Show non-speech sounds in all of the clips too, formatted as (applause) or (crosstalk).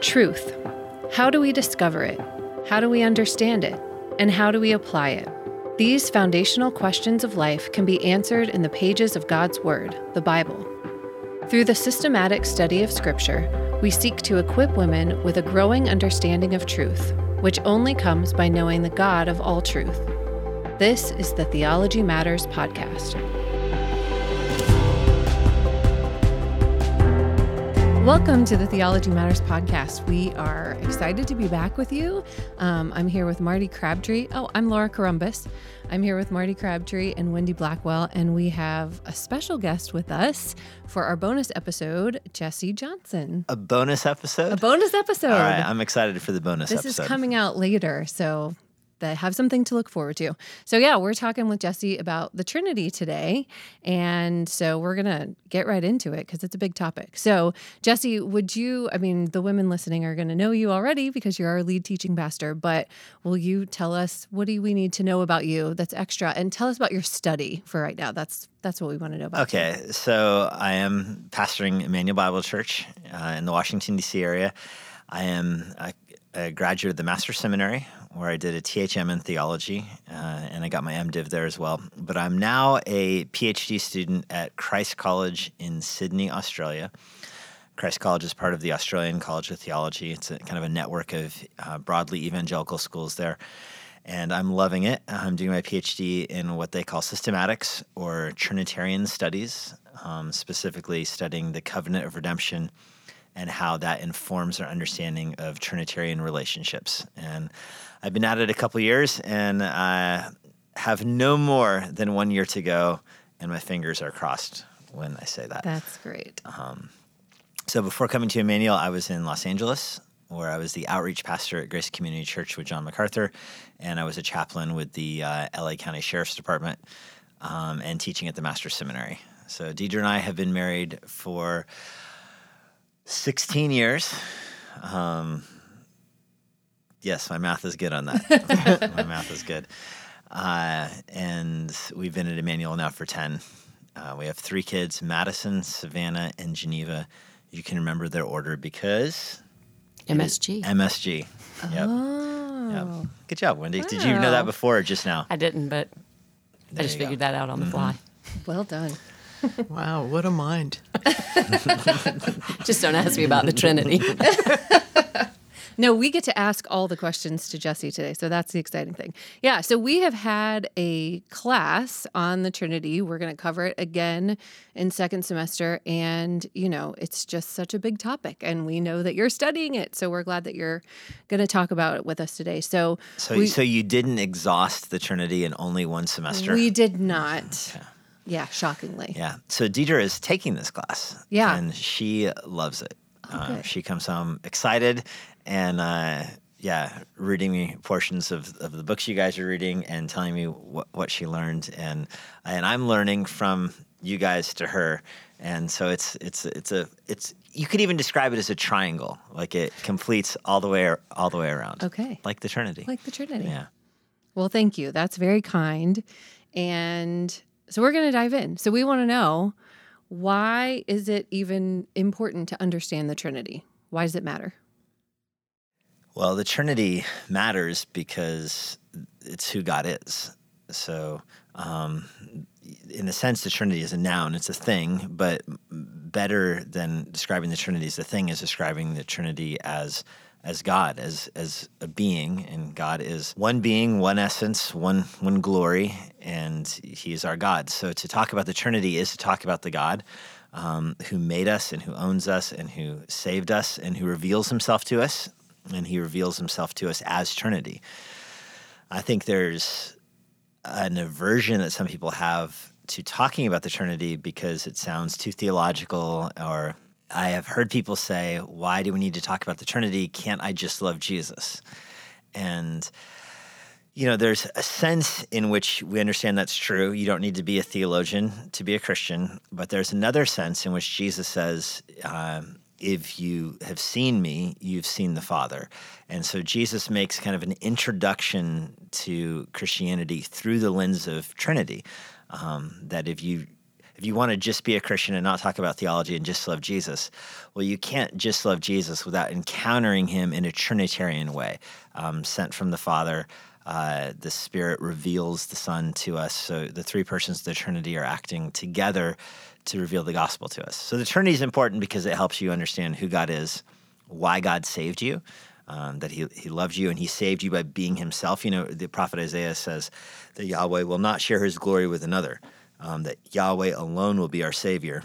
Truth. How do we discover it? How do we understand it? And how do we apply it? These foundational questions of life can be answered in the pages of God's Word, the Bible. Through the systematic study of Scripture, we seek to equip women with a growing understanding of truth, which only comes by knowing the God of all truth. This is the Theology Matters podcast. Welcome to the Theology Matters podcast. We are excited to be back with you. Um, I'm here with Marty Crabtree. Oh, I'm Laura Corumbus. I'm here with Marty Crabtree and Wendy Blackwell, and we have a special guest with us for our bonus episode, Jesse Johnson. A bonus episode? A bonus episode. All right, I'm excited for the bonus episode. this episode. is coming out later, so that have something to look forward to. So, yeah, we're talking with Jesse about the Trinity today. And so we're going to get right into it because it's a big topic. So, Jesse, would you, I mean, the women listening are going to know you already because you're our lead teaching pastor, but will you tell us what do we need to know about you that's extra and tell us about your study for right now? That's that's what we want to know about. Okay, so I am pastoring Immanuel Bible Church uh, in the Washington D.C. area. I am a, a graduate of the Master Seminary where I did a THM in theology, uh, and I got my MDiv there as well. But I'm now a PhD student at Christ College in Sydney, Australia. Christ College is part of the Australian College of Theology. It's a, kind of a network of uh, broadly evangelical schools there. And I'm loving it. I'm doing my PhD in what they call systematics or Trinitarian studies, um, specifically studying the covenant of redemption and how that informs our understanding of Trinitarian relationships. And I've been at it a couple years and I have no more than one year to go, and my fingers are crossed when I say that. That's great. Um, so before coming to Immanuel, I was in Los Angeles, where I was the outreach pastor at Grace Community Church with John MacArthur, and I was a chaplain with the uh, LA County Sheriff's Department um, and teaching at the Master's Seminary. So Deidre and I have been married for 16 years. Um, Yes, my math is good on that. (laughs) (laughs) my math is good. Uh, and we've been at Immanuel now for 10. Uh, we have three kids Madison, Savannah, and Geneva. You can remember their order because MSG. MSG. Oh. Yep. Good job, Wendy. Wow. Did you know that before or just now? I didn't, but there I just figured go. that out on the mm-hmm. fly. Well done. (laughs) wow, what a mind. (laughs) just don't ask me about the Trinity. (laughs) No, we get to ask all the questions to Jesse today. So that's the exciting thing. Yeah. So we have had a class on the Trinity. We're going to cover it again in second semester. And, you know, it's just such a big topic. And we know that you're studying it. So we're glad that you're going to talk about it with us today. So, so, we, so you didn't exhaust the Trinity in only one semester? We did not. Okay. Yeah, shockingly. Yeah. So Deidre is taking this class. Yeah. And she loves it. Oh, uh, she comes home excited and uh, yeah, reading me portions of, of the books you guys are reading and telling me what, what she learned, and and I'm learning from you guys to her, and so it's it's it's a it's you could even describe it as a triangle, like it completes all the way all the way around. Okay, like the Trinity, like the Trinity. Yeah. Well, thank you. That's very kind, and so we're going to dive in. So we want to know why is it even important to understand the Trinity? Why does it matter? Well, the Trinity matters because it's who God is. So, um, in a sense, the Trinity is a noun, it's a thing, but better than describing the Trinity as a thing is describing the Trinity as as God, as as a being, and God is one being, one essence, one one glory, and He is our God. So to talk about the Trinity is to talk about the God um, who made us and who owns us and who saved us and who reveals Himself to us and he reveals himself to us as Trinity. I think there's an aversion that some people have to talking about the Trinity because it sounds too theological or I have heard people say, why do we need to talk about the Trinity? Can't I just love Jesus? And you know, there's a sense in which we understand that's true. You don't need to be a theologian to be a Christian, but there's another sense in which Jesus says, um, if you have seen me, you've seen the Father. And so Jesus makes kind of an introduction to Christianity through the lens of Trinity. Um, that if you if you want to just be a Christian and not talk about theology and just love Jesus, well, you can't just love Jesus without encountering him in a Trinitarian way, um, sent from the Father. Uh, the Spirit reveals the Son to us. So the three persons of the Trinity are acting together to reveal the gospel to us. So the Trinity is important because it helps you understand who God is, why God saved you, um, that he, he loves you and he saved you by being himself. You know, the prophet Isaiah says that Yahweh will not share his glory with another, um, that Yahweh alone will be our Savior.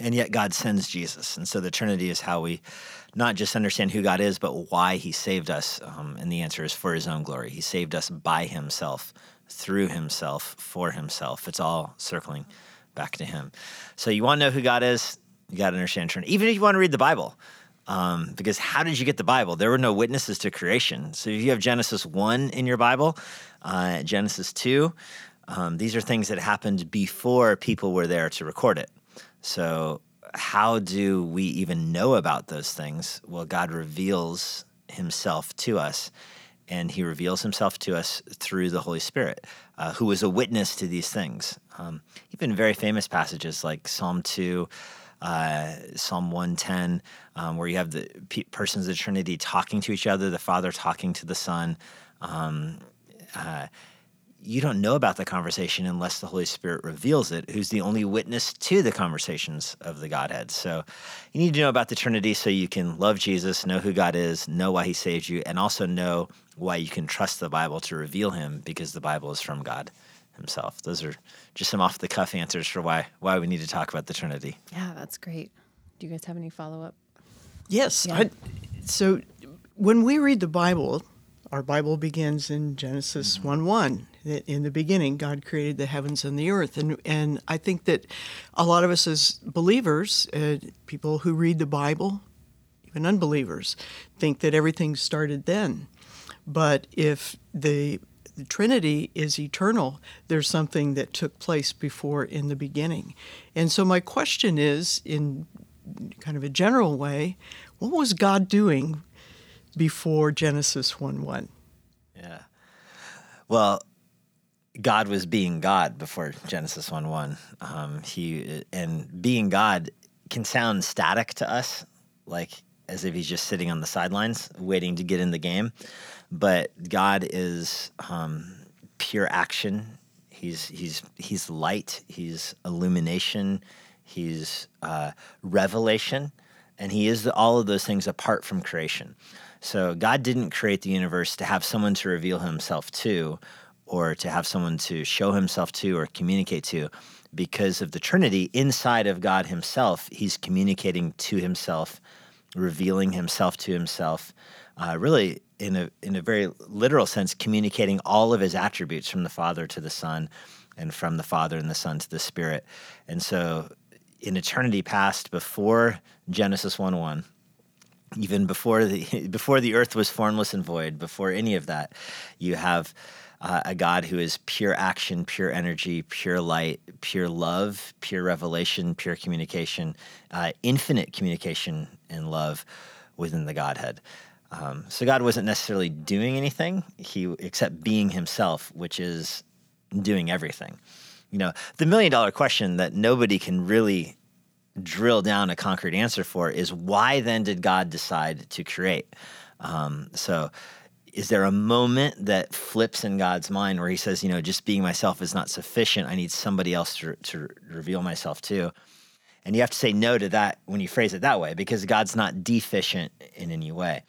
And yet God sends Jesus. And so the Trinity is how we not just understand who God is, but why he saved us. Um, and the answer is for his own glory. He saved us by himself, through himself, for himself. It's all circling back to him. So you want to know who God is? You got to understand Trinity. Even if you want to read the Bible, um, because how did you get the Bible? There were no witnesses to creation. So if you have Genesis 1 in your Bible, uh, Genesis 2, um, these are things that happened before people were there to record it. So, how do we even know about those things? Well, God reveals himself to us, and he reveals himself to us through the Holy Spirit, uh, who is a witness to these things. Um, even very famous passages like Psalm 2 uh, Psalm 110, um, where you have the persons of the Trinity talking to each other, the Father talking to the Son. Um, uh, you don't know about the conversation unless the Holy Spirit reveals it, who's the only witness to the conversations of the Godhead. So you need to know about the Trinity so you can love Jesus, know who God is, know why he saved you, and also know why you can trust the Bible to reveal him because the Bible is from God himself. Those are just some off the cuff answers for why why we need to talk about the Trinity. Yeah, that's great. Do you guys have any follow up? Yes. Yeah. I, so when we read the Bible, our Bible begins in Genesis Mm-hmm. 1 1. That in the beginning, God created the heavens and the earth. And, and I think that a lot of us as believers, uh, people who read the Bible, even unbelievers, think that everything started then. But if the, the Trinity is eternal, there's something that took place before in the beginning. And so my question is, in kind of a general way, what was God doing before Genesis 1 1? Yeah. Well, God was being God before Genesis 1 1. Um, he and being God can sound static to us, like as if he's just sitting on the sidelines waiting to get in the game. But God is um, pure action. He's he's he's light. He's illumination. He's uh, revelation, and he is the, all of those things apart from creation. So God didn't create the universe to have someone to reveal Himself to, or to have someone to show Himself to or communicate to. Because of the Trinity inside of God Himself, He's communicating to Himself, revealing Himself to Himself. Uh, really, in a in a very literal sense, communicating all of His attributes from the Father to the Son, and from the Father and the Son to the Spirit. And so, in eternity past, before Genesis one one even before the (laughs) before the earth was formless and void, before any of that, you have uh, a God who is pure action, pure energy, pure light, pure love, pure revelation, pure communication, uh, infinite communication and love within the Godhead. Um, so God wasn't necessarily doing anything, he except being Himself, which is doing everything. You know, the million dollar question that nobody can really drill down a concrete answer for is why then did God decide to create? Um, so, is there a moment that flips in God's mind where He says, you know, just being myself is not sufficient? I need somebody else to, to reveal myself to. And you have to say no to that when you phrase it that way because God's not deficient in any way.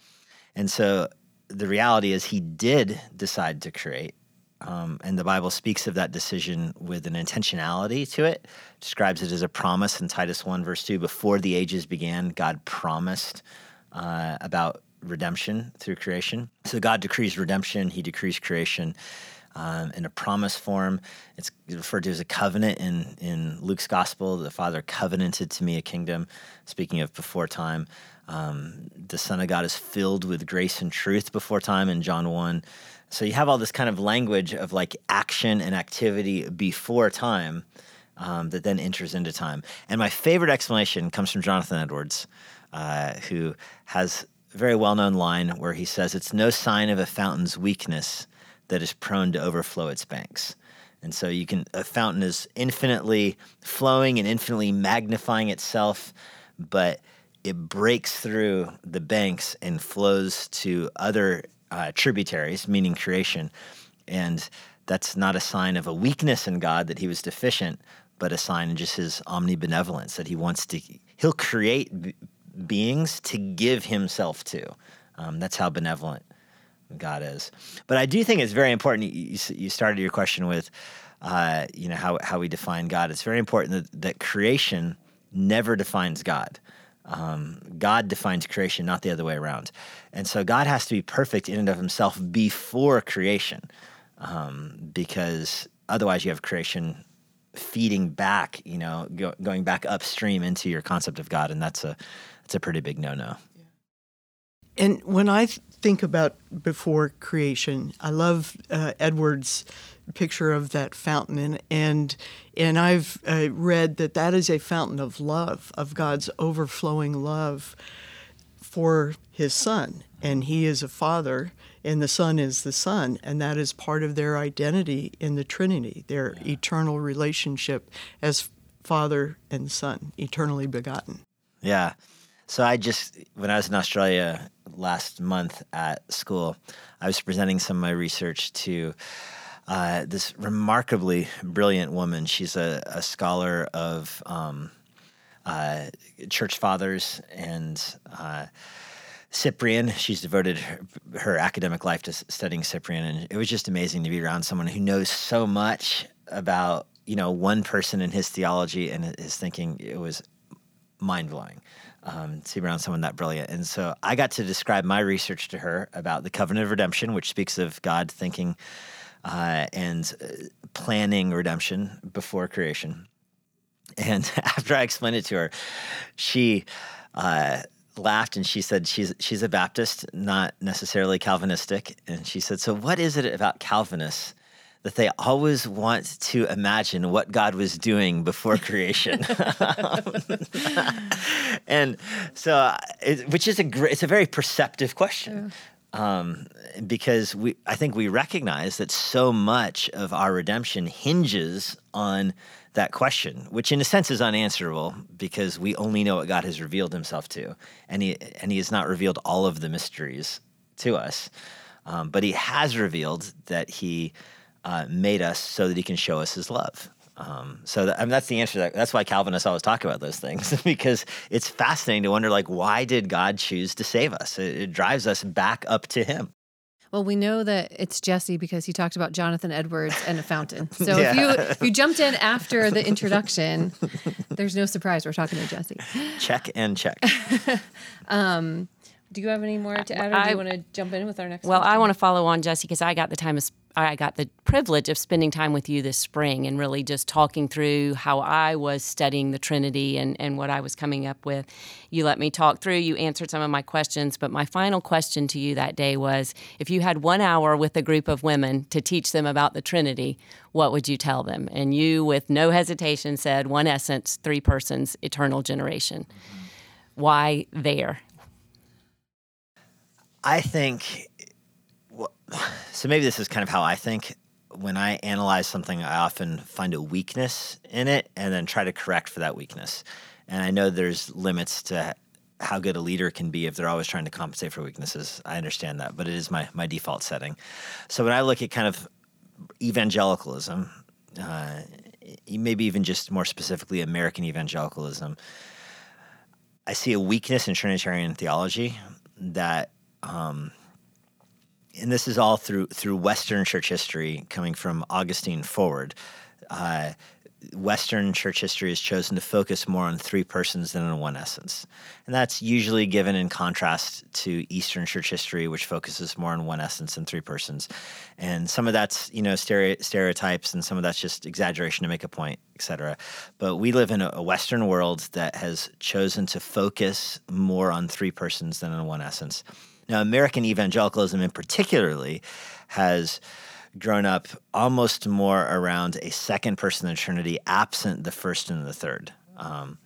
And so the reality is, He did decide to create. Um, and the Bible speaks of that decision with an intentionality to it, describes it as a promise in Titus 1, verse 2. Before the ages began, God promised uh, about redemption through creation. So God decrees redemption, He decrees creation. Um, in a promise form, it's referred to as a covenant in, in Luke's gospel. The Father covenanted to me a kingdom, speaking of before time. Um, the Son of God is filled with grace and truth before time in John 1. So you have all this kind of language of like action and activity before time um, that then enters into time. And my favorite explanation comes from Jonathan Edwards, uh, who has very well known line where he says, It's no sign of a fountain's weakness that is prone to overflow its banks. And so you can a fountain is infinitely flowing and infinitely magnifying itself, but it breaks through the banks and flows to other uh, tributaries, meaning creation. And that's not a sign of a weakness in God that he was deficient, but a sign of just his omnibenevolence that he wants to, he'll create beings to give himself to. Um, that's how benevolent God is. But I do think it's very important. You, you started your question with, uh, you know, how, how we define God. It's very important that, that creation never defines God. Um, God defines creation, not the other way around. And so God has to be perfect in and of himself before creation, um, because otherwise you have creation feeding back, you know, go, going back upstream into your concept of God, and that's a that's a pretty big no no. And when I think about before creation, I love uh, Edwards' picture of that fountain, and and, and I've uh, read that that is a fountain of love, of God's overflowing love for His Son, and He is a Father, and the Son is the Son, and that is part of their identity in the Trinity, their yeah. eternal relationship as Father and Son, eternally begotten. Yeah. So I just, when I was in Australia last month at school, I was presenting some of my research to uh, this remarkably brilliant woman. She's a, a scholar of um, uh, church fathers and uh, Cyprian. She's devoted her, her, academic life to studying Cyprian, and it was just amazing to be around someone who knows so much about you know one person in his theology and his thinking. It was mind blowing um, see around someone that brilliant. And so I got to describe my research to her about the covenant of redemption, which speaks of God thinking uh, and uh, planning redemption before creation. And (laughs) after I explained it to her, she uh, laughed and she said she's she's a Baptist, not necessarily Calvinistic. And she said, "So what is it about Calvinists that they always want to imagine what God was doing before (laughs) creation. (laughs) and so, it, which is a great, it's a very perceptive question. Um, because we, I think we recognize that so much of our redemption hinges on that question, which in a sense is unanswerable because we only know what God has revealed Himself to, and He and He has not revealed all of the mysteries to us, um, but He has revealed that He uh, made us so that he can show us his love. Um, so that, I mean, that's the answer. That, that's why Calvinists always talk about those things (laughs) because it's fascinating to wonder, like, why did God choose to save us? It, it drives us back up to Him. Well, we know that it's Jesse because he talked about Jonathan Edwards and a fountain. (laughs) So yeah. if you if you jumped in after the introduction, there's no surprise we're talking to Jesse. Check and check. (laughs) um, do you have any more to add, or I, do you want to jump in with our next? Well, question? I want to follow on Jesse because I got the time of I got the privilege of spending time with you this spring and really just talking through how I was studying the Trinity and, and what I was coming up with. You let me talk through, you answered some of my questions, but my final question to you that day was if you had one hour with a group of women to teach them about the Trinity, what would you tell them? And you, with no hesitation, said one essence, three persons, eternal generation. Why there? I think, well, so maybe this is kind of how I think. When I analyze something, I often find a weakness in it and then try to correct for that weakness. And I know there's limits to how good a leader can be if they're always trying to compensate for weaknesses. I understand that, but it is my, my default setting. So when I look at kind of evangelicalism, uh, maybe even just more specifically American evangelicalism, I see a weakness in Trinitarian theology that um, and this is all through through Western church history, coming from Augustine forward. Uh, Western church history has chosen to focus more on three persons than on one essence. And that's usually given in contrast to Eastern church history, which focuses more on one essence and three persons. And some of that's, you know, stereotypes and some of that's just exaggeration to make a point, etc. But we live in a Western world that has chosen to focus more on three persons than on one essence. Now, American evangelicalism in particularly has grown up almost more around a second person of the Trinity, absent the first and the third. Um,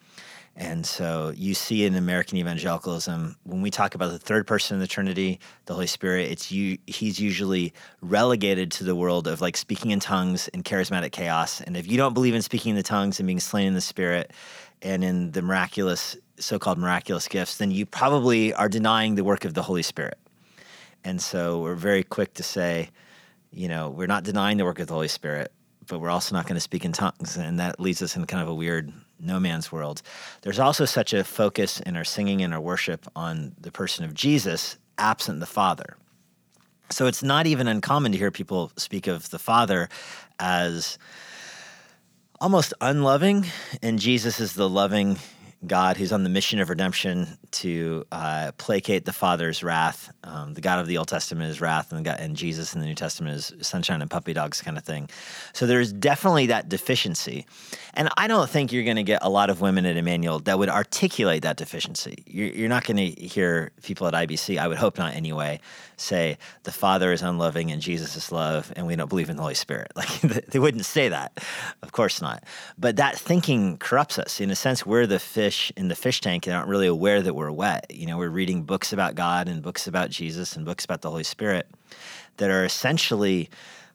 And so you see in American evangelicalism, when we talk about the third person of the Trinity, the Holy Spirit, it's you he's usually relegated to the world of like speaking in tongues and charismatic chaos. And if you don't believe in speaking in the tongues and being slain in the spirit and in the miraculous so-called miraculous gifts, then you probably are denying the work of the Holy Spirit. And so we're very quick to say, you know, we're not denying the work of the Holy Spirit, but we're also not going to speak in tongues. And that leads us in kind of a weird no man's world. There's also such a focus in our singing and our worship on the person of Jesus, absent the Father. So it's not even uncommon to hear people speak of the Father as almost unloving, and Jesus is the loving God who's on the mission of redemption to uh, placate the Father's wrath. Um, the God of the Old Testament is wrath, and, God, and Jesus in the New Testament is sunshine and puppy dogs kind of thing. So there's definitely that deficiency. And I don't think you're going to get a lot of women at Immanuel that would articulate that deficiency. You're, you're not going to hear people at IBC, I would hope not anyway, say the Father is unloving and Jesus is love, and we don't believe in the Holy Spirit. (laughs) Like they wouldn't say that. Of course not. But that thinking corrupts us. In a sense, we're the fish in the fish tank and aren't really aware that we're wet. You know, we're reading books about God and books about Jesus and books about the Holy Spirit that are essentially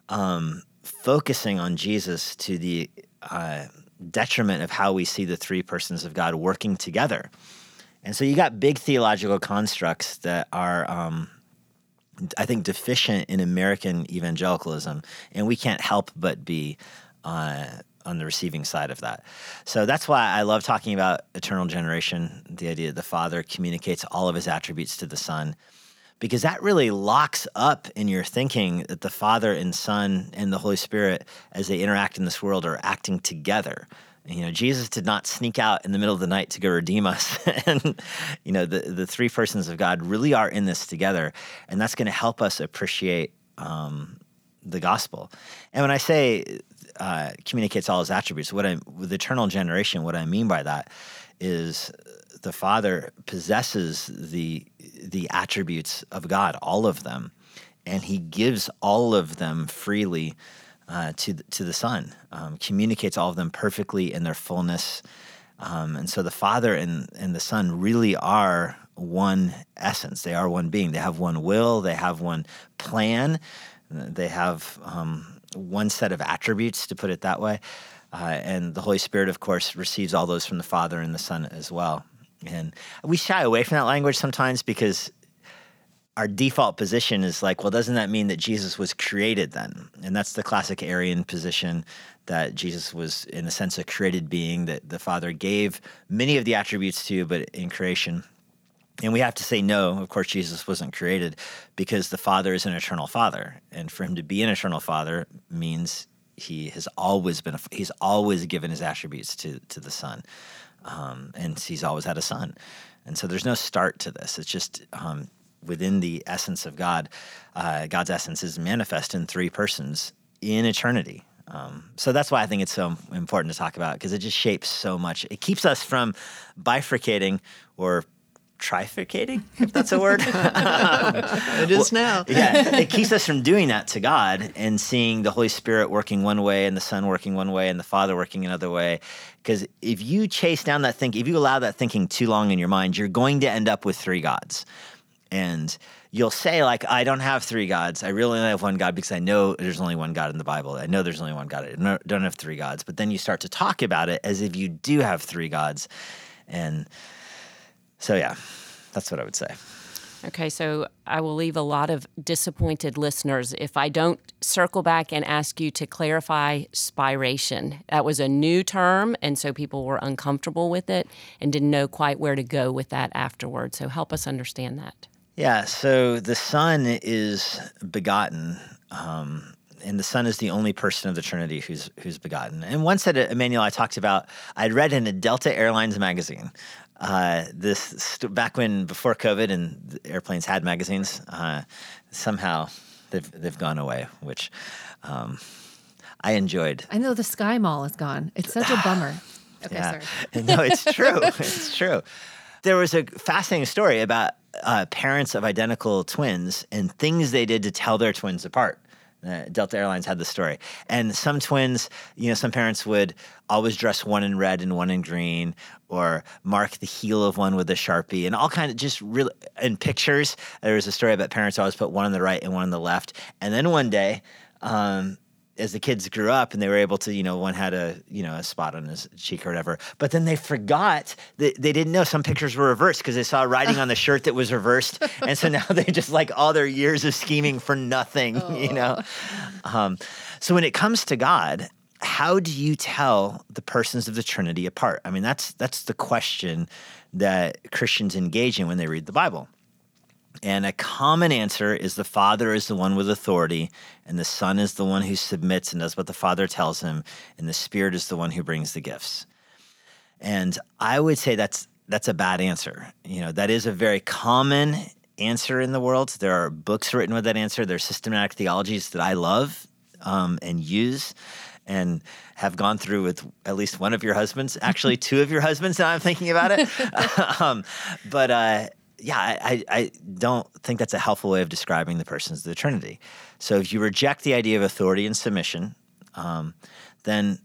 um, focusing on Jesus to the uh, detriment of how we see the three persons of God working together. And so you got big theological constructs that are, um, I think, deficient in American evangelicalism, and we can't help but be uh, on the receiving side of that. So that's why I love talking about eternal generation, the idea that the Father communicates all of his attributes to the Son because that really locks up in your thinking that the Father and Son and the Holy Spirit, as they interact in this world, are acting together. You know, Jesus did not sneak out in the middle of the night to go redeem us. (laughs) and, you know, the, the three persons of God really are in this together. And that's going to help us appreciate um, the gospel. And when I say uh, communicates all his attributes, what I, with eternal generation, what I mean by that is the Father possesses the the attributes of God, all of them, and He gives all of them freely uh, to to the Son. Um, communicates all of them perfectly in their fullness, um, and so the Father and and the Son really are one essence. They are one being. They have one will. They have one plan. They have um, one set of attributes, to put it that way. Uh, and the Holy Spirit, of course, receives all those from the Father and the Son as well. And we shy away from that language sometimes because our default position is like, well, doesn't that mean that Jesus was created then? And that's the classic Arian position that Jesus was, in a sense, a created being that the Father gave many of the attributes to, but in creation. And we have to say no, of course, Jesus wasn't created because the Father is an eternal Father. And for him to be an eternal Father means he has always been, a, he's always given his attributes to, to the Son um, and he's always had a son. And so there's no start to this. It's just um, within the essence of God. Uh, God's essence is manifest in three persons in eternity. Um, so that's why I think it's so important to talk about because it just shapes so much. It keeps us from bifurcating or trifurcating, if that's a word. (laughs) it is now. yeah, it keeps us from doing that to God and seeing the Holy Spirit working one way and the Son working one way and the Father working another way. Because if you chase down that thinking, if you allow that thinking too long in your mind, you're going to end up with three gods. And you'll say, like, I don't have three gods. I really only have one God because I know there's only one God in the Bible. I know there's only one God. I don't have three gods. But then you start to talk about it as if you do have three gods. And so, yeah, that's what I would say. Okay, so I will leave a lot of disappointed listeners if I don't circle back and ask you to clarify spiration. That was a new term, and so people were uncomfortable with it and didn't know quite where to go with that afterward. So help us understand that. Yeah, so the Son is begotten. Um, and the Son is the only person of the Trinity who's who's begotten. And once at Immanuel, I talked about I'd read in a Delta Airlines magazine uh, this st- back when before COVID and airplanes had magazines, uh, somehow they've they've gone away, which um, I enjoyed. I know the SkyMall is gone. It's such a (sighs) bummer. Okay, yeah. sorry. (laughs) no, it's (laughs) true. it's true. There was a fascinating story about uh, parents of identical twins and things they did to tell their twins apart. Uh, Delta Airlines had the story. And some twins, you know, some parents would always dress one in red and one in green, or mark the heel of one with a sharpie, and all kind of just really. In pictures, there was a story about parents always put one on the right and one on the left. And then one day, um, as the kids grew up and they were able to, you know, one had a, you know, a spot on his cheek or whatever, but then they forgot that they didn't know some pictures were reversed because they saw writing on the (laughs) shirt that was reversed. And so now they just like all their years of scheming for nothing, oh. you know? Um, so when it comes to God, how do you tell the persons of the Trinity apart? I mean, that's, that's the question that Christians engage in when they read the Bible. And a common answer is the Father is the one with authority, and the Son is the one who submits and does what the Father tells him, and the Spirit is the one who brings the gifts. And I would say that's that's a bad answer. You know, that is a very common answer in the world. There are books written with that answer. There's systematic theologies that I love um, and use and have gone through with at least one of your husbands, actually (laughs) two of your husbands. Now I'm thinking about it. (laughs) (laughs) um, but uh, yeah, I, I don't think that's a helpful way of describing the persons of the Trinity. So if you reject the idea of authority and submission, um, then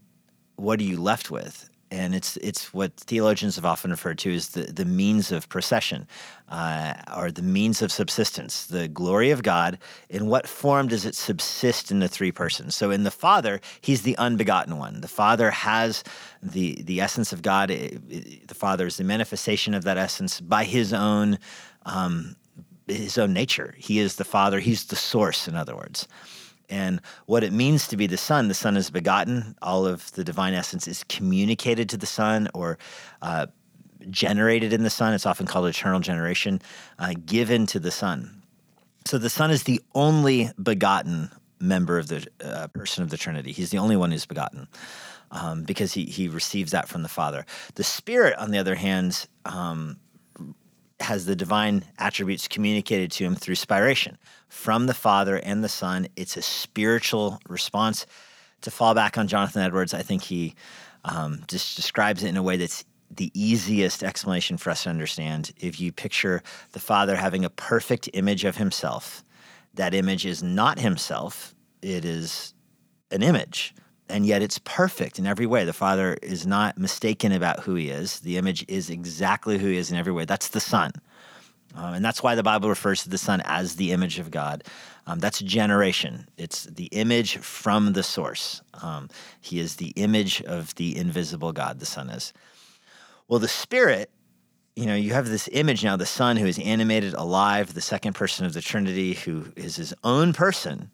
what are you left with? And it's it's what theologians have often referred to as the, the means of procession, uh, or the means of subsistence, the glory of God. In what form does it subsist in the three persons? So in the Father, He's the unbegotten one. The Father has the the essence of God. It, it, the Father is the manifestation of that essence by His own um, His own nature. He is the Father. He's the source. In other words and what it means to be the Son. The Son is begotten. All of the divine essence is communicated to the Son or uh, generated in the Son. It's often called eternal generation, uh, given to the Son. So the Son is the only begotten member of the uh, person of the Trinity. He's the only one who's begotten. Um, because he, he receives that from the Father. The Spirit, on the other hand, um, has the divine attributes communicated to him through spiration from the Father and the Son. It's a spiritual response. To fall back on Jonathan Edwards, I think he um, just describes it in a way that's the easiest explanation for us to understand. If you picture the Father having a perfect image of himself, that image is not himself, it is an image and yet it's perfect in every way. The Father is not mistaken about who He is. The image is exactly who He is in every way. That's the Son. Um, and that's why the Bible refers to the Son as the image of God. Um, that's generation. It's the image from the source. Um, he is the image of the invisible God, the Son is. Well, the Spirit, you know, you have this image now, the Son who is animated, alive, the second person of the Trinity, who is his own person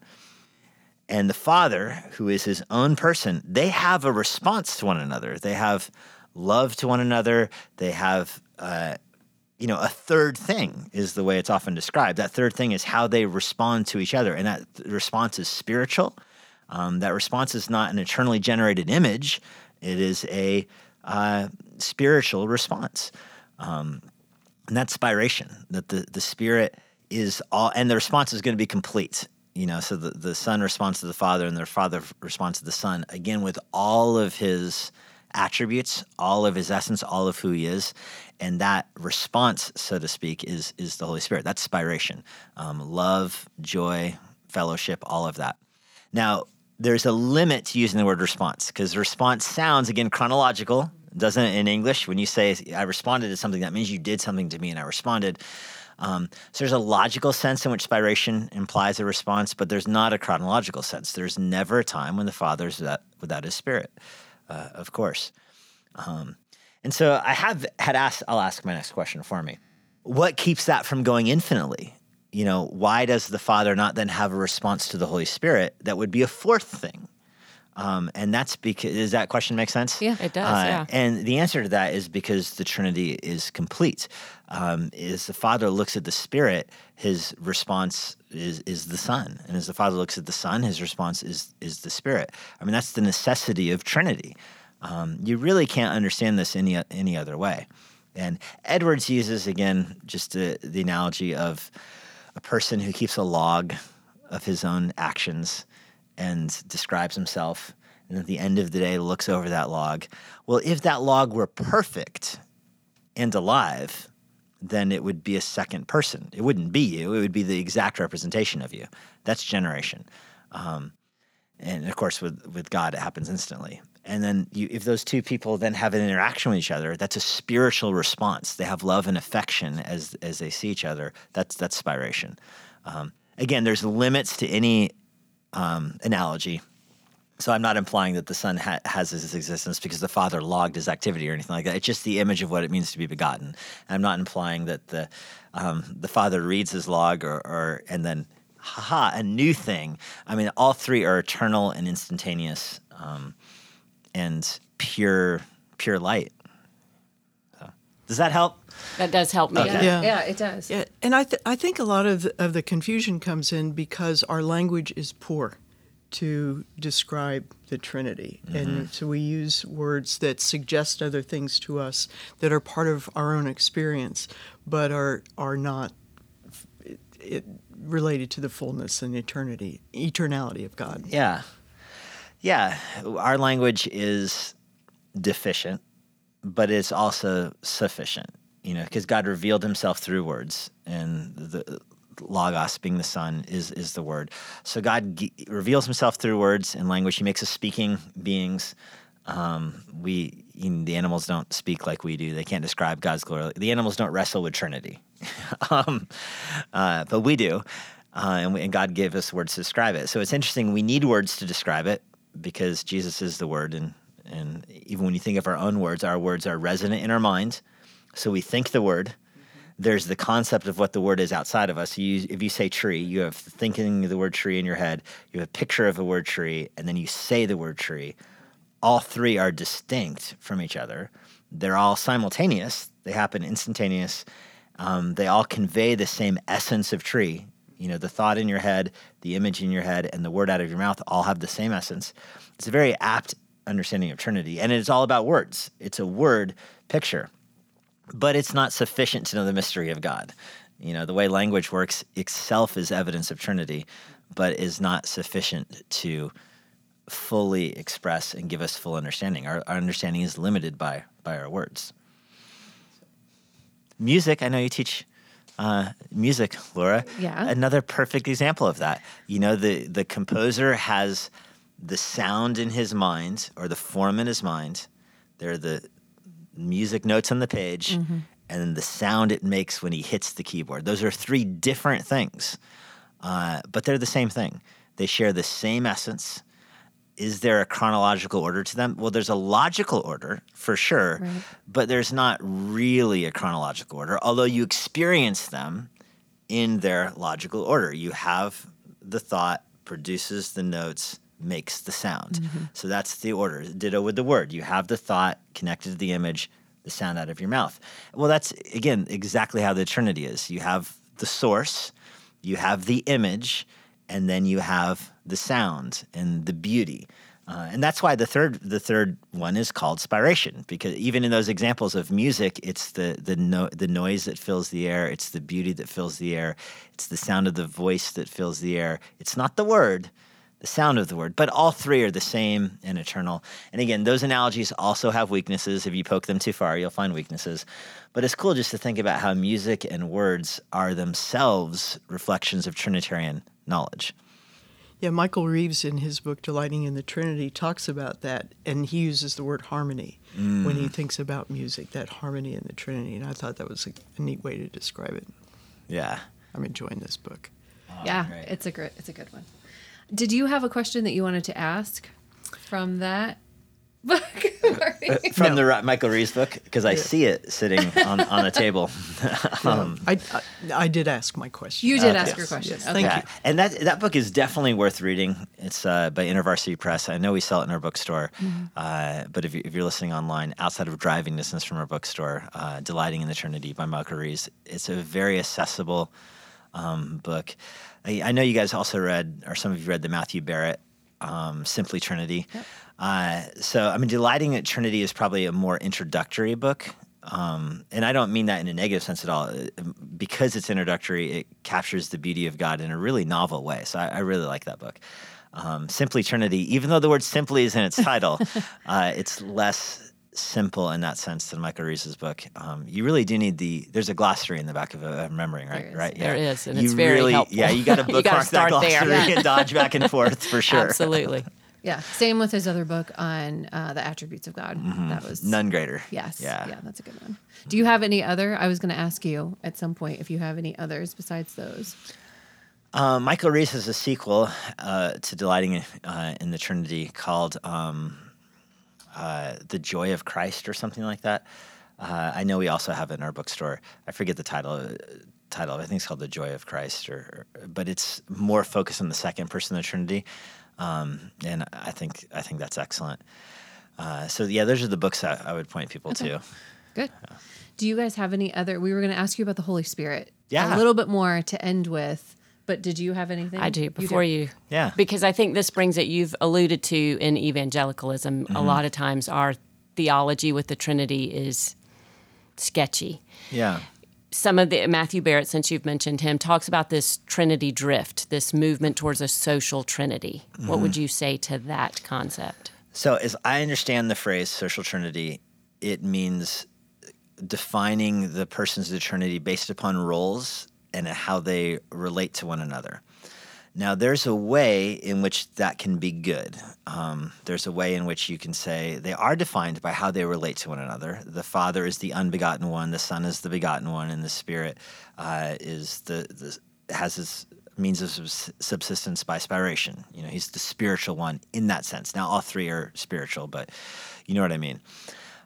and the Father, who is his own person, they have a response to one another. They have love to one another. They have, uh, you know, a third thing is the way it's often described. That third thing is how they respond to each other, and that response is spiritual. Um, that response is not an eternally generated image; it is a uh, spiritual response, um, and that's spiration. That the the spirit is all, and the response is going to be complete you know so the, the son responds to the father and the father responds to the son again with all of his attributes all of his essence all of who he is. And that response so to speak is is the holy spirit. That's spiration um, love joy fellowship all of that. Now there's a limit to using the word response because response sounds again chronological doesn't it in english? When you say i responded to something that means you did something to me and i responded um, so there's a logical sense in which spiration implies a response, but there's not a chronological sense. There's never a time when the Father's without, without his Spirit, uh, of course. Um, and so I have had asked, I'll ask my next question for me. What keeps that from going infinitely? You know, why does the Father not then have a response to the Holy Spirit that would be a fourth thing? Um, and that's because does that question make sense? Yeah, it does. Uh, yeah. And the answer to that is because the Trinity is complete. Um, as the Father looks at the Spirit, his response is is the Son, and as the Father looks at the Son, his response is is the Spirit. I mean, that's the necessity of Trinity. Um, you really can't understand this any any other way. And Edwards uses again just the, the analogy of a person who keeps a log of his own actions and describes himself and at the end of the day looks over that log. Well, if that log were perfect and alive, then it would be a second person. It wouldn't be you, it would be the exact representation of you. That's generation. Um, and of course, with with God, it happens instantly. And then, you, if those two people then have an interaction with each other, that's a spiritual response. They have love and affection as as they see each other. That's that's spiration. Um, again, there's limits to any um, analogy. So I'm not implying that the Son ha- has his existence because the Father logged his activity or anything like that. It's just the image of what it means to be begotten. And I'm not implying that the um, the Father reads his log or, or and then haha a new thing. I mean, all three are eternal and instantaneous um, and pure pure light. So, does that help? That does help me. Yeah, Yeah. yeah, it does. Yeah, and I, th- I think a lot of the, of the confusion comes in because our language is poor to describe the Trinity, and mm-hmm. so we use words that suggest other things to us that are part of our own experience, but are are not it, it, related to the fullness and eternity, eternality of God. Yeah. Yeah. Our language is deficient, but it's also sufficient, you know, because God revealed himself through words, and the logos being the son is is the word. So God g- reveals himself through words and language. He makes us speaking beings. Um, we the animals don't speak like we do. They can't describe God's glory. The animals don't wrestle with Trinity, (laughs) um, uh, but we do, uh, and, we, and God gave us words to describe it. So it's interesting. We need words to describe it because Jesus is the Word, and and even when you think of our own words, our words are resonant in our mind. So we think the word. There's the concept of what the word is outside of us. You, if you say tree, you have thinking the word tree in your head. You have a picture of the word tree, and then you say the word tree all three are distinct from each other. They're all simultaneous. They happen instantaneous. Um, they all convey the same essence of tree. You know, the thought in your head, the image in your head, and the word out of your mouth all have the same essence. It's a very apt understanding of Trinity, and it's all about words. It's a word picture, but it's not sufficient to know the mystery of God. You know, the way language works itself is evidence of Trinity, but is not sufficient to fully express and give us full understanding. Our, our understanding is limited by by our words. Music, I know you teach uh, music, Laura. Yeah. Another perfect example of that. You know, the the composer has the sound in his mind or the form in his mind. There are the music notes on the page, and then the sound it makes when he hits the keyboard. Those are three different things, uh, but they're the same thing. They share the same essence is there a chronological order to them? Well, there's a logical order for sure, Right. but there's not really a chronological order, although you experience them in their logical order. You have the thought, produces the notes, makes the sound. So that's the order. Ditto with the word. You have the thought connected to the image, the sound out of your mouth. Well, that's again exactly how the Trinity is. You have the source, you have the image, and then you have the sound and the beauty. Uh, and that's why the third the third one is called spiration because even in those examples of music, it's the the no, the noise that fills the air, it's the beauty that fills the air, it's the sound of the voice that fills the air. It's not the word, the sound of the word, but all three are the same and eternal. And again, those analogies also have weaknesses. If you poke them too far, you'll find weaknesses. But it's cool just to think about how music and words are themselves reflections of Trinitarian knowledge. Yeah, Michael Reeves in his book Delighting in the Trinity talks about that, and he uses the word harmony when he mm. thinks about music, that harmony in the Trinity. And I thought that was a, a neat way to describe it. Yeah. I'm enjoying this book. yeah, great. it's a great, it's a good one. Did you have a question that you wanted to ask from that (laughs) book? (laughs) Marty? From the Michael Reeves book, because I see it sitting on, on a table. (laughs) um, I, I, I did ask my question. you did Okay. ask your question. Yes, Okay. thank yeah. you. And that that book is definitely worth reading. It's uh, by InterVarsity Press. I know we sell it in our bookstore, uh, but if, you, if you're listening online, outside of driving distance from our bookstore, uh, "Delighting in the Trinity" by Michael Reeves, it's a very accessible um, book. I, I know you guys also read, or some of you read, the Matthew Barrett um, "Simply Trinity." Uh, so, I mean, "Delighting at Trinity" is probably a more introductory book. Um, and I don't mean that in a negative sense at all. Uh, Because it's introductory, it captures the beauty of God in a really novel way. So I, I really like that book. Um, Simply Trinity, even though the word simply is in its (laughs) title, uh, it's less simple in that sense than Michael Reeves's book. Um, you really do need the. There's a glossary in the back of it. I'm remembering, right? There is. Right. There yeah. is, and you it's very really, helpful. Yeah, you got to (laughs) You gotta bookmark that start there. glossary Yeah. and dodge back and forth for (laughs) sure. Absolutely. Yeah. Same with his other book on uh, the attributes of God. That was None greater. Yes. Yeah. Yeah, that's a good one. Do you have any other? I was going to ask you at some point if you have any others besides those. Um, Michael Reeves has a sequel uh, to Delighting uh, in the Trinity called um, uh, The Joy of Christ or something like that. Uh, I know we also have it in our bookstore. I forget the title. Uh, title. I think it's called The Joy of Christ, or, or but it's more focused on the second person of the Trinity, um, and I think I think that's excellent. Uh, so yeah, those are the books that I would point people Okay. to. Good. Do you guys have any other? We were going to ask you about the Holy Spirit. Yeah. A little bit more to end with, but did you have anything? I do. Before you, Yeah. because I think this brings it. You've alluded to in evangelicalism Mm-hmm. a lot of times our theology with the Trinity is sketchy. Yeah. Some of the Matthew Barrett, since you've mentioned him, talks about this Trinity drift, this movement towards a social Trinity. What Mm-hmm. would you say to that concept? So, as I understand the phrase social trinity, it means defining the persons of the Trinity based upon roles and how they relate to one another. Now, there's a way in which that can be good. Um, there's a way in which you can say they are defined by how they relate to one another. The Father is the unbegotten one, the Son is the begotten one, and the Spirit uh, is the, the has his means of subsistence by spiration. You know, he's the spiritual one in that sense. Now, all three are spiritual, but you know what I mean.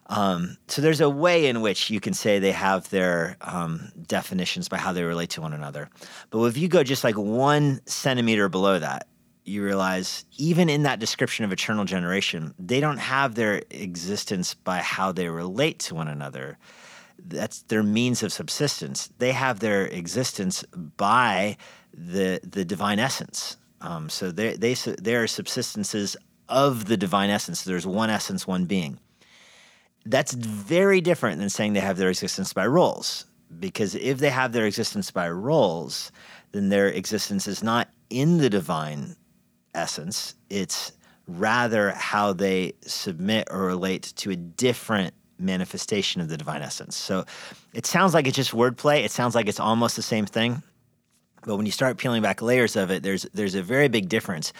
Um, so there's a way in which you can say they have their um, definitions by how they relate to one another. But if you go just like one centimeter below that, you realize even in that description of eternal generation, they don't have their existence by how they relate to one another. That's their means of subsistence. They have their existence by the the divine essence. Um, so they they they are subsistences of the divine essence. So There's one essence, one being that's very different than saying they have their existence by roles. Because if they have their existence by roles, then their existence is not in the divine essence, it's rather how they submit or relate to a different manifestation of the divine essence. So it sounds like it's just wordplay, it sounds like it's almost the same thing. But when you start peeling back layers of it, there's there's a very big difference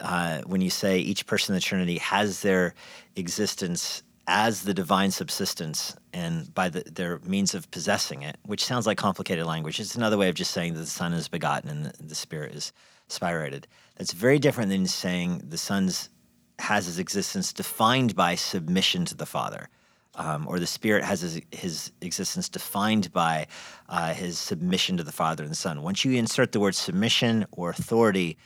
uh, when you say each person in the Trinity has their existence as the divine subsistence and by the, their means of possessing it, which sounds like complicated language. It's another way of just saying that the Son is begotten and the, the Spirit is spirated. That's very different than saying the Son's has his existence defined by submission to the Father. Um, or the Spirit has his, his existence defined by uh, his submission to the Father and the Son. Once you insert the word submission or authority,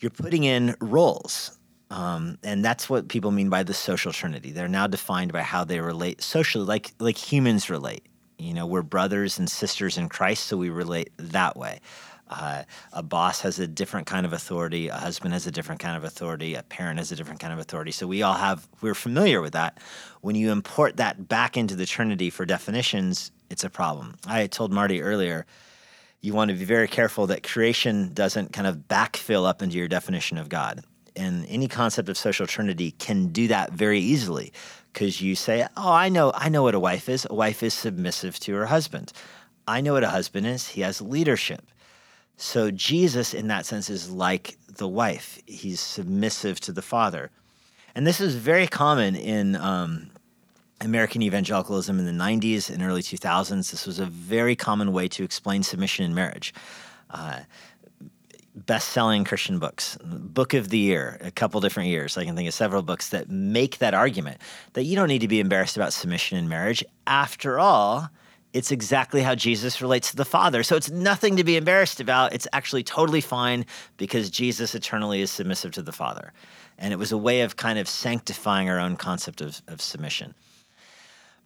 you're putting in roles. Um, and that's what people mean by the social trinity. They're now defined by how they relate socially, like like humans relate. You know, we're brothers and sisters in Christ, so we relate that way. Uh, a boss has a different kind of authority. A husband has a different kind of authority. A parent has a different kind of authority. So we all have we're familiar with that. When you import that back into the Trinity for definitions, it's a problem. I told Marty earlier you want to be very careful that creation doesn't kind of backfill up into your definition of God. And any concept of social trinity can do that very easily because you say, "Oh, I know, I know what a wife is. A wife is submissive to her husband. I know what a husband is. He has leadership." So Jesus, in that sense, is like the wife. He's submissive to the father, and this is very common in um, American evangelicalism in the 90s and early 2000s. This was a very common way to explain submission in marriage. Uh, Best selling Christian books, book of the year, a couple different years. I can think of several books that make that argument that you don't need to be embarrassed about submission in marriage. After all, it's exactly how Jesus relates to the Father. So it's nothing to be embarrassed about. It's actually totally fine because Jesus eternally is submissive to the Father. And it was a way of kind of sanctifying our own concept of, of submission.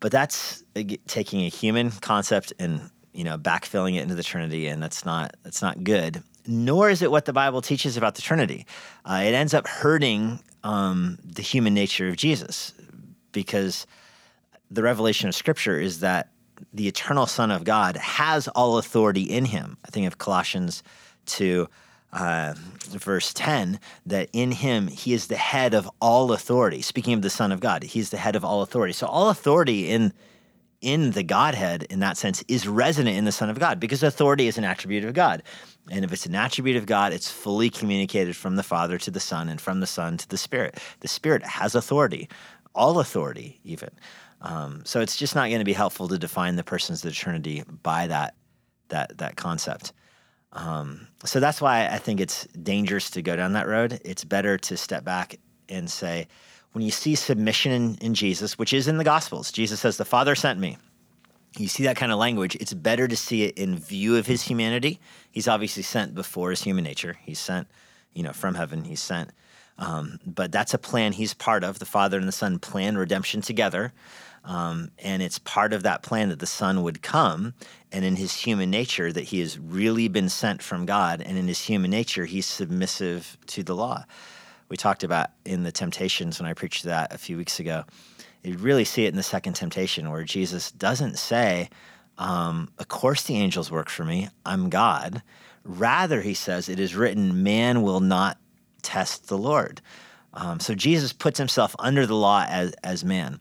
But that's taking a human concept and you know backfilling it into the Trinity, and that's not that's not good. Nor is it what the Bible teaches about the Trinity. Uh, it ends up hurting um, the human nature of Jesus because the revelation of Scripture is that the eternal Son of God has all authority in him. I think of Colossians 2, uh, verse 10 that in him he is the head of all authority speaking of the son of god he's the head of all authority so all authority in in the godhead in that sense is resonant in the son of god because authority is an attribute of god. And if it's an attribute of god it's fully communicated from the father to the son and from the son to the spirit. The spirit has authority all authority even. Um, so it's just not going to be helpful to define the persons of the trinity by that that that concept. Um, so that's why I think it's dangerous to go down that road. It's better to step back and say, when you see submission in, in Jesus, which is in the Gospels, Jesus says, The Father sent me. You see that kind of language, it's better to see it in view of his humanity. He's obviously sent before his human nature. He's sent, you know, from heaven, he's sent. Um, but that's a plan he's part of. The Father and the Son plan redemption together. Um, and it's part of that plan that the Son would come, and in his human nature, that he has really been sent from God, and in his human nature, he's submissive to the law. We talked about in the temptations when I preached that a few weeks ago. You really see it in the second temptation, where Jesus doesn't say, um, Of course, the angels work for me, I'm God. Rather, he says, It is written, man will not test the Lord. Um, so Jesus puts himself under the law as, as man.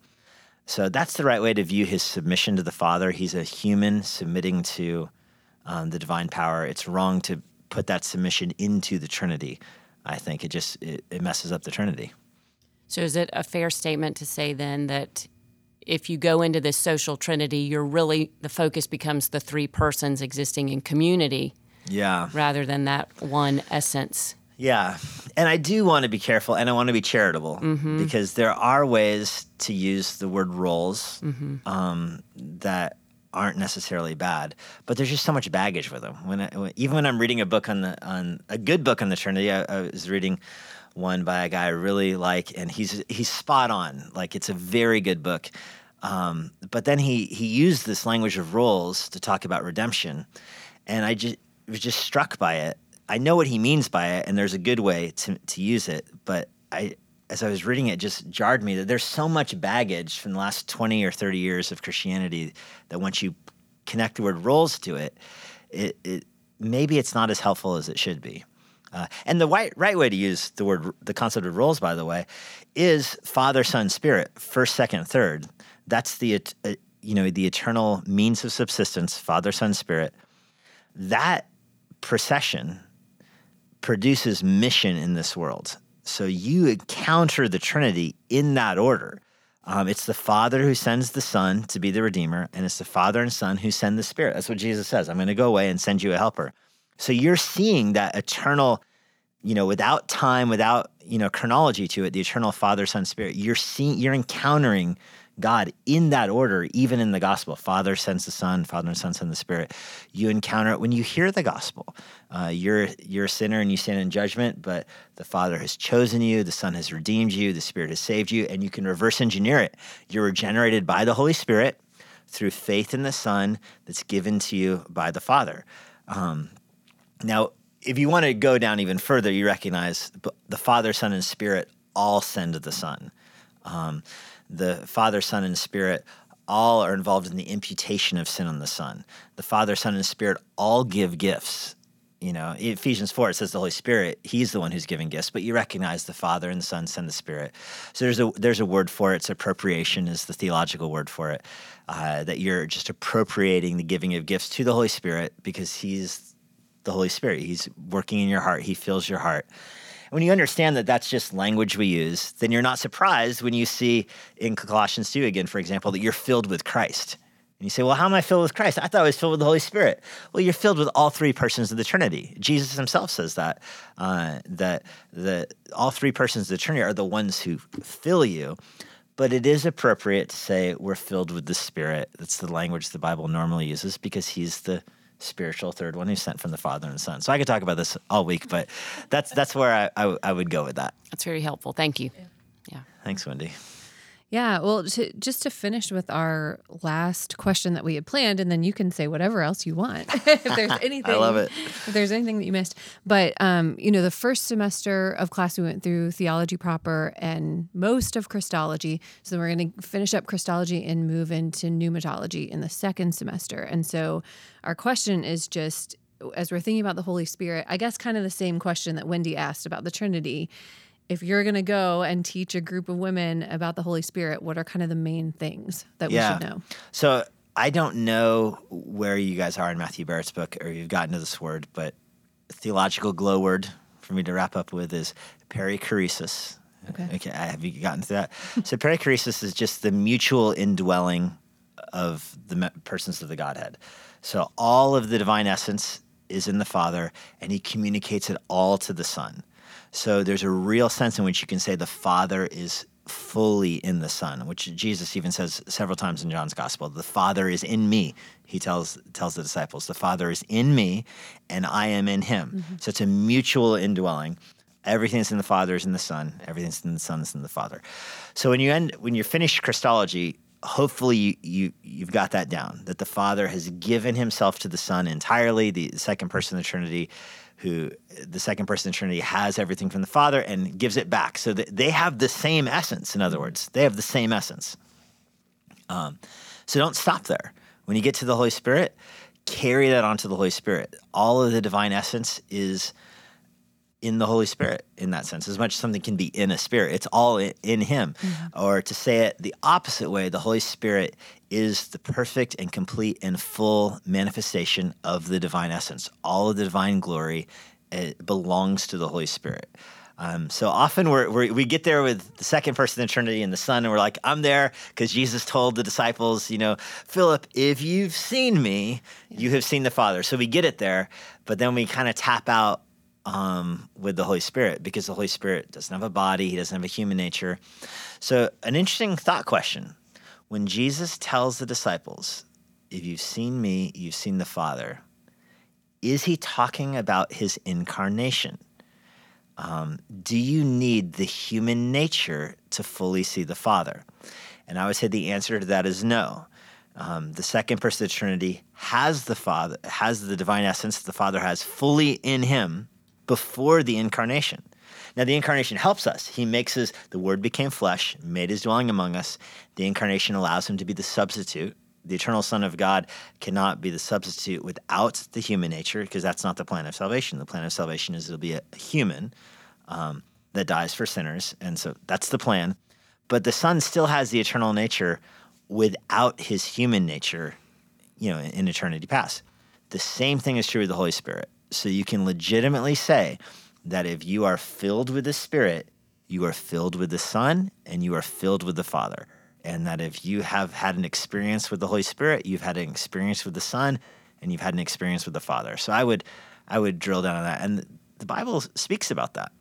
So that's the right way to view his submission to the Father. He's a human submitting to um, the divine power. It's wrong to put that submission into the Trinity. I think it just it, it messes up the Trinity. So is it a fair statement to say then that if you go into this social Trinity, you're really the focus becomes the three persons existing in community, Yeah. rather than that one essence. Yeah. And I do want to be careful and I want to be charitable because there are ways to use the word roles um, that aren't necessarily bad, but there's just so much baggage with them. When, I, when even when I'm reading a book on the on a good book on the Trinity, I, I was reading one by a guy I really like, and he's he's spot on. Like it's a very good book. Um, but then he he used this language of roles to talk about redemption, and I just was just struck by it. I know what he means by it, and there's a good way to to use it. But I, as I was reading it, just jarred me that there's so much baggage from the last twenty or thirty years of Christianity that once you connect the word roles to it, it, it maybe it's not as helpful as it should be. Uh, and the right, right way to use the word, the concept of roles, by the way, is Father, Son, Spirit, first, second, third. That's the uh, you know the eternal means of subsistence, Father, Son, Spirit. That procession produces mission in this world. So you encounter the Trinity in that order. Um, it's the Father who sends the Son to be the Redeemer, and it's the Father and Son who send the Spirit. That's what Jesus says. I'm going to go away and send you a helper. So you're seeing that eternal, you know, without time, without you know chronology to it, the eternal Father, Son, Spirit. You're seeing, you're encountering God in that order, even in the gospel. Father sends the Son, Father and Son send the Spirit. You encounter it when you hear the gospel. Uh, you're you're a sinner and you stand in judgment, but the Father has chosen you, the Son has redeemed you, the Spirit has saved you, and you can reverse engineer it. You're regenerated by the Holy Spirit through faith in the Son that's given to you by the Father. Um, now, if you want to go down even further, you recognize the Father, Son, and Spirit all send to the Son. Um, the Father, Son, and Spirit all are involved in the imputation of sin on the Son. The Father, Son, and Spirit all give gifts. You know, Ephesians 4, it says the Holy Spirit, He's the one who's giving gifts, but you recognize the Father and the Son send the Spirit. So there's a there's a word for it. It's appropriation is the theological word for it. Uh, that you're just appropriating the giving of gifts to the Holy Spirit because He's the Holy Spirit. He's working in your heart. He fills your heart. When you understand that that's just language we use, then you're not surprised when you see in Colossians 2 again, for example, that you're filled with Christ. And you say, well, how am I filled with Christ? I thought I was filled with the Holy Spirit. Well, you're filled with all three persons of the Trinity. Jesus himself says that, uh, that the, all three persons of the Trinity are the ones who fill you. But it is appropriate to say we're filled with the Spirit. That's the language the Bible normally uses because he's the spiritual third one who's sent from the Father and the Son. So I could talk about this all week, but that's that's where I, I, I would go with that. That's very helpful. Thank you. Yeah. Thanks, Wendy. Yeah, well, to, just to finish with our last question that we had planned, and then you can say whatever else you want (laughs) if there's anything. (laughs) I love it. If there's anything that you missed, but um, you know, the first semester of class we went through theology proper and most of Christology. So we're going to finish up Christology and move into pneumatology in the second semester. And so, our question is just as we're thinking about the Holy Spirit, I guess kind of the same question that Wendy asked about the Trinity. If you're going to go and teach a group of women about the Holy Spirit, what are kind of the main things that we Yeah. should know? So I don't know where you guys are in Matthew Barrett's book or you've gotten to this word, but theological glow word for me to wrap up with is perichoresis. Okay. Okay. Have you gotten to that? so perichoresis is just the mutual indwelling of the persons of the Godhead. So all of the divine essence is in the Father, and He communicates it all to the Son. So there's a real sense in which you can say the Father is fully in the Son, which Jesus even says several times in John's Gospel. The Father is in me. He tells tells the disciples, the Father is in me, and I am in Him. Mm-hmm. So it's a mutual indwelling. Everything's in the Father is in the Son. Everything's in the Son is in the Father. So when you end when you're finished Christology, hopefully you, you you've got that down. That the Father has given Himself to the Son entirely, the second person of the Trinity, who the second person of the Trinity has everything from the Father and gives it back. So that they have the same essence. In other words, they have the same essence. Um, so don't stop there. When you get to the Holy Spirit, carry that onto the Holy Spirit. All of the divine essence is in the Holy Spirit in that sense. As much as something can be in a spirit, it's all i- in Him. Or to say it the opposite way, the Holy Spirit is the perfect and complete and full manifestation of the divine essence. All of the divine glory uh, belongs to the Holy Spirit. Um, so often we're, we're, we get there with the second person of the Trinity and the Son, and we're like, I'm there because Jesus told the disciples, you know, Philip, if you've seen me, you have seen the Father. So we get it there, but then we kind of tap out um, with the Holy Spirit because the Holy Spirit doesn't have a body, he doesn't have a human nature. So, an interesting thought question when Jesus tells the disciples, If you've seen me, you've seen the Father, is he talking about his incarnation? Um, do you need the human nature to fully see the Father? And I would say the answer to that is no. Um, the second person of the Trinity has the Father, has the divine essence that the Father has fully in him before the incarnation. Now, the incarnation helps us. He makes us, the Word became flesh, made his dwelling among us. The incarnation allows him to be the substitute. The eternal Son of God cannot be the substitute without the human nature, because that's not the plan of salvation. The plan of salvation is it'll be a human um, that dies for sinners. And so that's the plan. But the Son still has the eternal nature without his human nature, you know, in, in eternity past. The same thing is true with the Holy Spirit. So you can legitimately say that if you are filled with the Spirit, you are filled with the Son and you are filled with the Father. And that if you have had an experience with the Holy Spirit, you've had an experience with the Son and you've had an experience with the Father. So I would I would drill down on that. And the Bible speaks about that.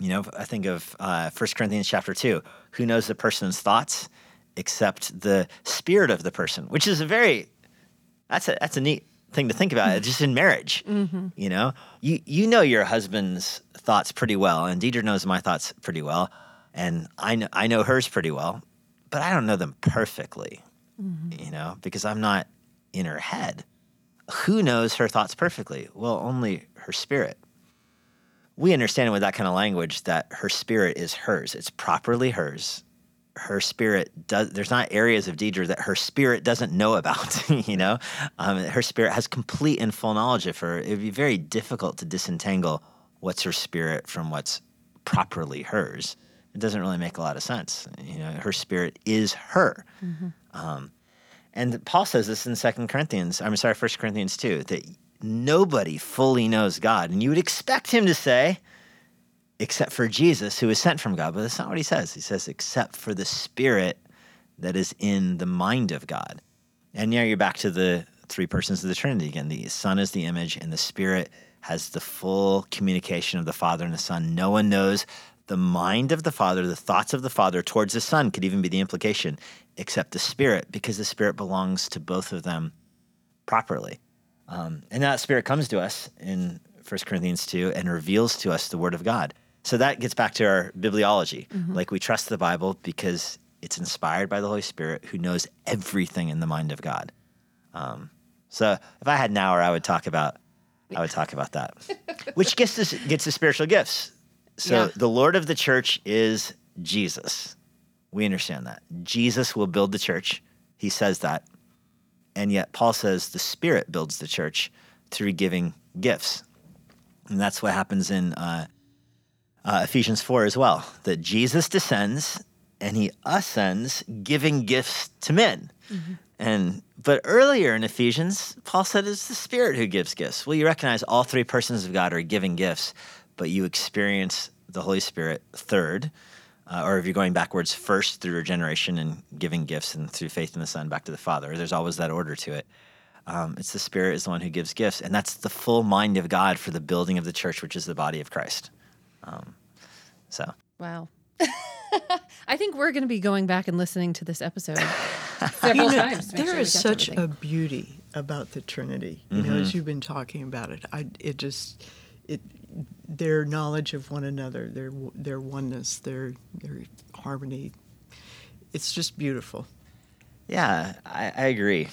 You know, I think of uh, 1 Corinthians chapter 2. Who knows the person's thoughts except the spirit of the person, which is a very, that's a, that's a neat thing to think about, just in (laughs) marriage. Mm-hmm. You know, you, you know your husband's thoughts pretty well, and Deidre knows my thoughts pretty well, and I know, I know hers pretty well, but I don't know them perfectly, mm-hmm. you know, because I'm not in her head. Who knows her thoughts perfectly? Well, only her spirit we understand with that kind of language that her spirit is hers. It's properly hers. Her spirit does. There's not areas of Deidre that her spirit doesn't know about. (laughs) you know, um, her spirit has complete and full knowledge of her. It would be very difficult to disentangle what's her spirit from what's properly hers. It doesn't really make a lot of sense. You know, her spirit is her. Um, and Paul says this in Second Corinthians. I'm sorry, First Corinthians two that nobody fully knows God, and you would expect him to say, except for Jesus, who is sent from God. But that's not what he says. He says, except for the Spirit that is in the mind of God. And now you're back to the three persons of the Trinity again. The Son is the image, and the Spirit has the full communication of the Father and the Son. No one knows the mind of the Father, the thoughts of the Father towards the Son could even be the implication, except the Spirit, because the Spirit belongs to both of them properly. Um, and that Spirit comes to us in 1 Corinthians 2 and reveals to us the Word of God. So that gets back to our bibliology. Like we trust the Bible because it's inspired by the Holy Spirit who knows everything in the mind of God. Um, so if I had an hour, I would talk about I would talk about that, (laughs) which gets gets to spiritual gifts. So Yeah. the Lord of the church is Jesus. We understand that Jesus will build the church. He says that, and yet Paul says the Spirit builds the church. through giving gifts. And that's what happens in uh, uh, Ephesians 4 as well that Jesus descends and he ascends, giving gifts to men. Mm-hmm. And but earlier in Ephesians, Paul said it's the Spirit who gives gifts. Well, you recognize all three persons of God are giving gifts, but you experience the Holy Spirit third, uh, or if you're going backwards, first through regeneration and giving gifts, and through faith in the Son back to the Father. There's always that order to it. Um, it's the Spirit is the one who gives gifts, and that's the full mind of God for the building of the church, which is the body of Christ. Um, so, wow. (laughs) I think we're going to be going back and listening to this episode (laughs) several you know, times. There sure is such everything. a beauty about the Trinity. You mm-hmm. know, as mm-hmm. you've been talking about it, I it just it their knowledge of one another, their their oneness, their their harmony. It's just beautiful. Yeah, I, I agree.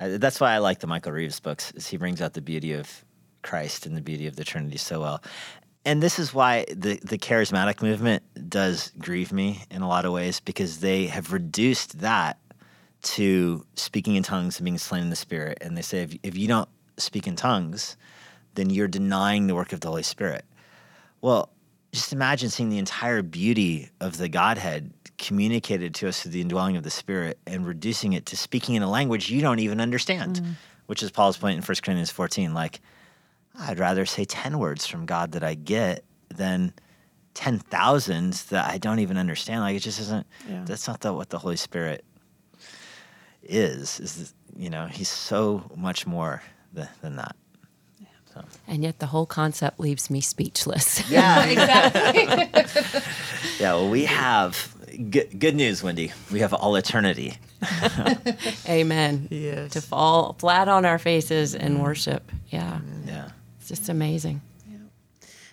that's why I like the Michael Reeves books. Is he brings out the beauty of Christ and the beauty of the Trinity so well and this is why the, the charismatic movement does grieve me in a lot of ways because they have reduced that to speaking in tongues and being slain in the spirit. And they say if, if you don't speak in tongues, then you're denying the work of the Holy Spirit. Well, just imagine seeing the entire beauty of the Godhead communicated to us through the indwelling of the Spirit and reducing it to speaking in a language you don't even understand, mm. which is Paul's point in 1 Corinthians 14. Like, I'd rather say 10 words from God that I get than 10,000 that I don't even understand. Like it just isn't, yeah. that's not the, what the Holy Spirit is, is, you know, he's so much more than, than that. So. And yet the whole concept leaves me speechless. (laughs) Yeah, (laughs) exactly. yeah, well, we have good, good news, Wendy. We have all eternity. (laughs) Amen. Yes. To fall flat on our faces and worship. Yeah. Yeah just amazing. Yeah.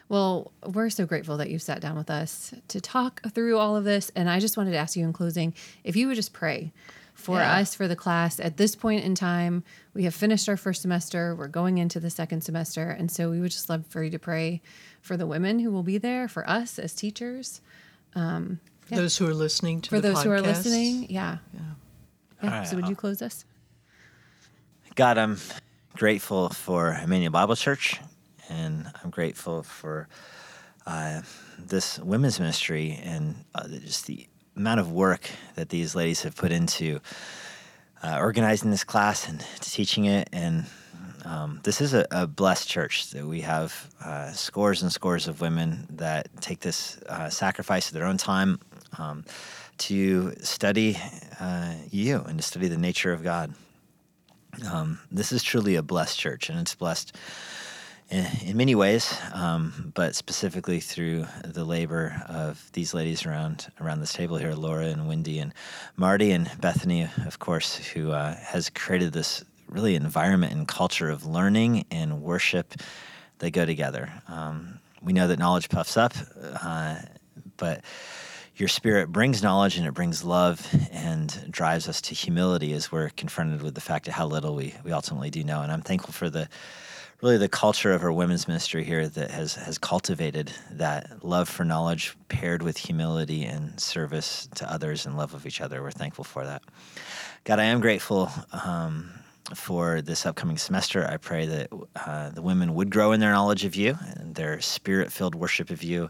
Well, we're so grateful that you sat down with us to talk through all of this. And I just wanted to ask you in closing if you would just pray for yeah. us, for the class. At this point in time, we have finished our first semester, we're going into the second semester. And so we would just love for you to pray for the women who will be there, for us as teachers. Um, yeah. Those who are listening to For those podcast. who are listening, yeah. Yeah. yeah. Right, so would you close us? God, I'm grateful for Immanuel Bible Church and I'm grateful for uh, this women's ministry and uh, just the amount of work that these ladies have put into uh, organizing this class and teaching it. And um, this is a, a, blessed church that we have uh, scores and scores of women that take this uh, sacrifice of their own time um, to study uh, you and to study the nature of God. Um, this is truly a blessed church, and it's blessed in, many ways, um, but specifically through the labor of these ladies around around this table here, Laura and Wendy and Marty and Bethany, of course, who uh, has created this really environment and culture of learning and worship that go together. Um, we know that knowledge puffs up, uh, but your spirit brings knowledge and it brings love and drives us to humility as we're confronted with the fact of how little we, we ultimately do know. And I'm thankful for the really the culture of our women's ministry here that has has cultivated that love for knowledge paired with humility and service to others and love of each other. We're thankful for that. God, I am grateful um, for this upcoming semester. I pray that uh, the women would grow in their knowledge of you and their spirit filled worship of you.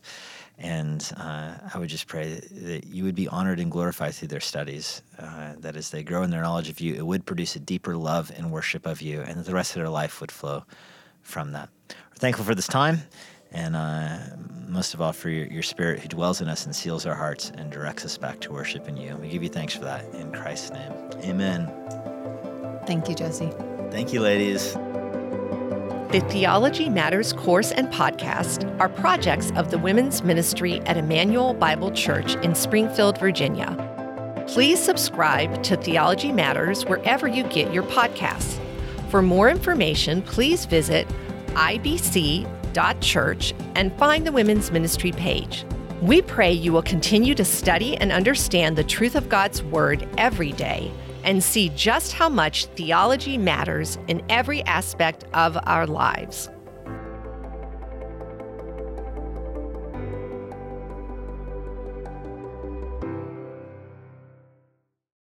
And uh, I would just pray that you would be honored and glorified through their studies, uh, that as they grow in their knowledge of you, it would produce a deeper love and worship of you, and that the rest of their life would flow from that. We're thankful for this time and uh, most of all for your, your spirit who dwells in us and seals our hearts and directs us back to worship in you. We give you thanks for that in Christ's name. Amen. Thank you, Jesse. Thank you, ladies. The Theology Matters course and podcast are projects of the women's ministry at Immanuel Bible Church in Springfield, Virginia. Please subscribe to Theology Matters wherever you get your podcasts. For more information, please visit ibc.church and find the Women's Ministry page. We pray you will continue to study and understand the truth of God's Word every day and see just how much theology matters in every aspect of our lives.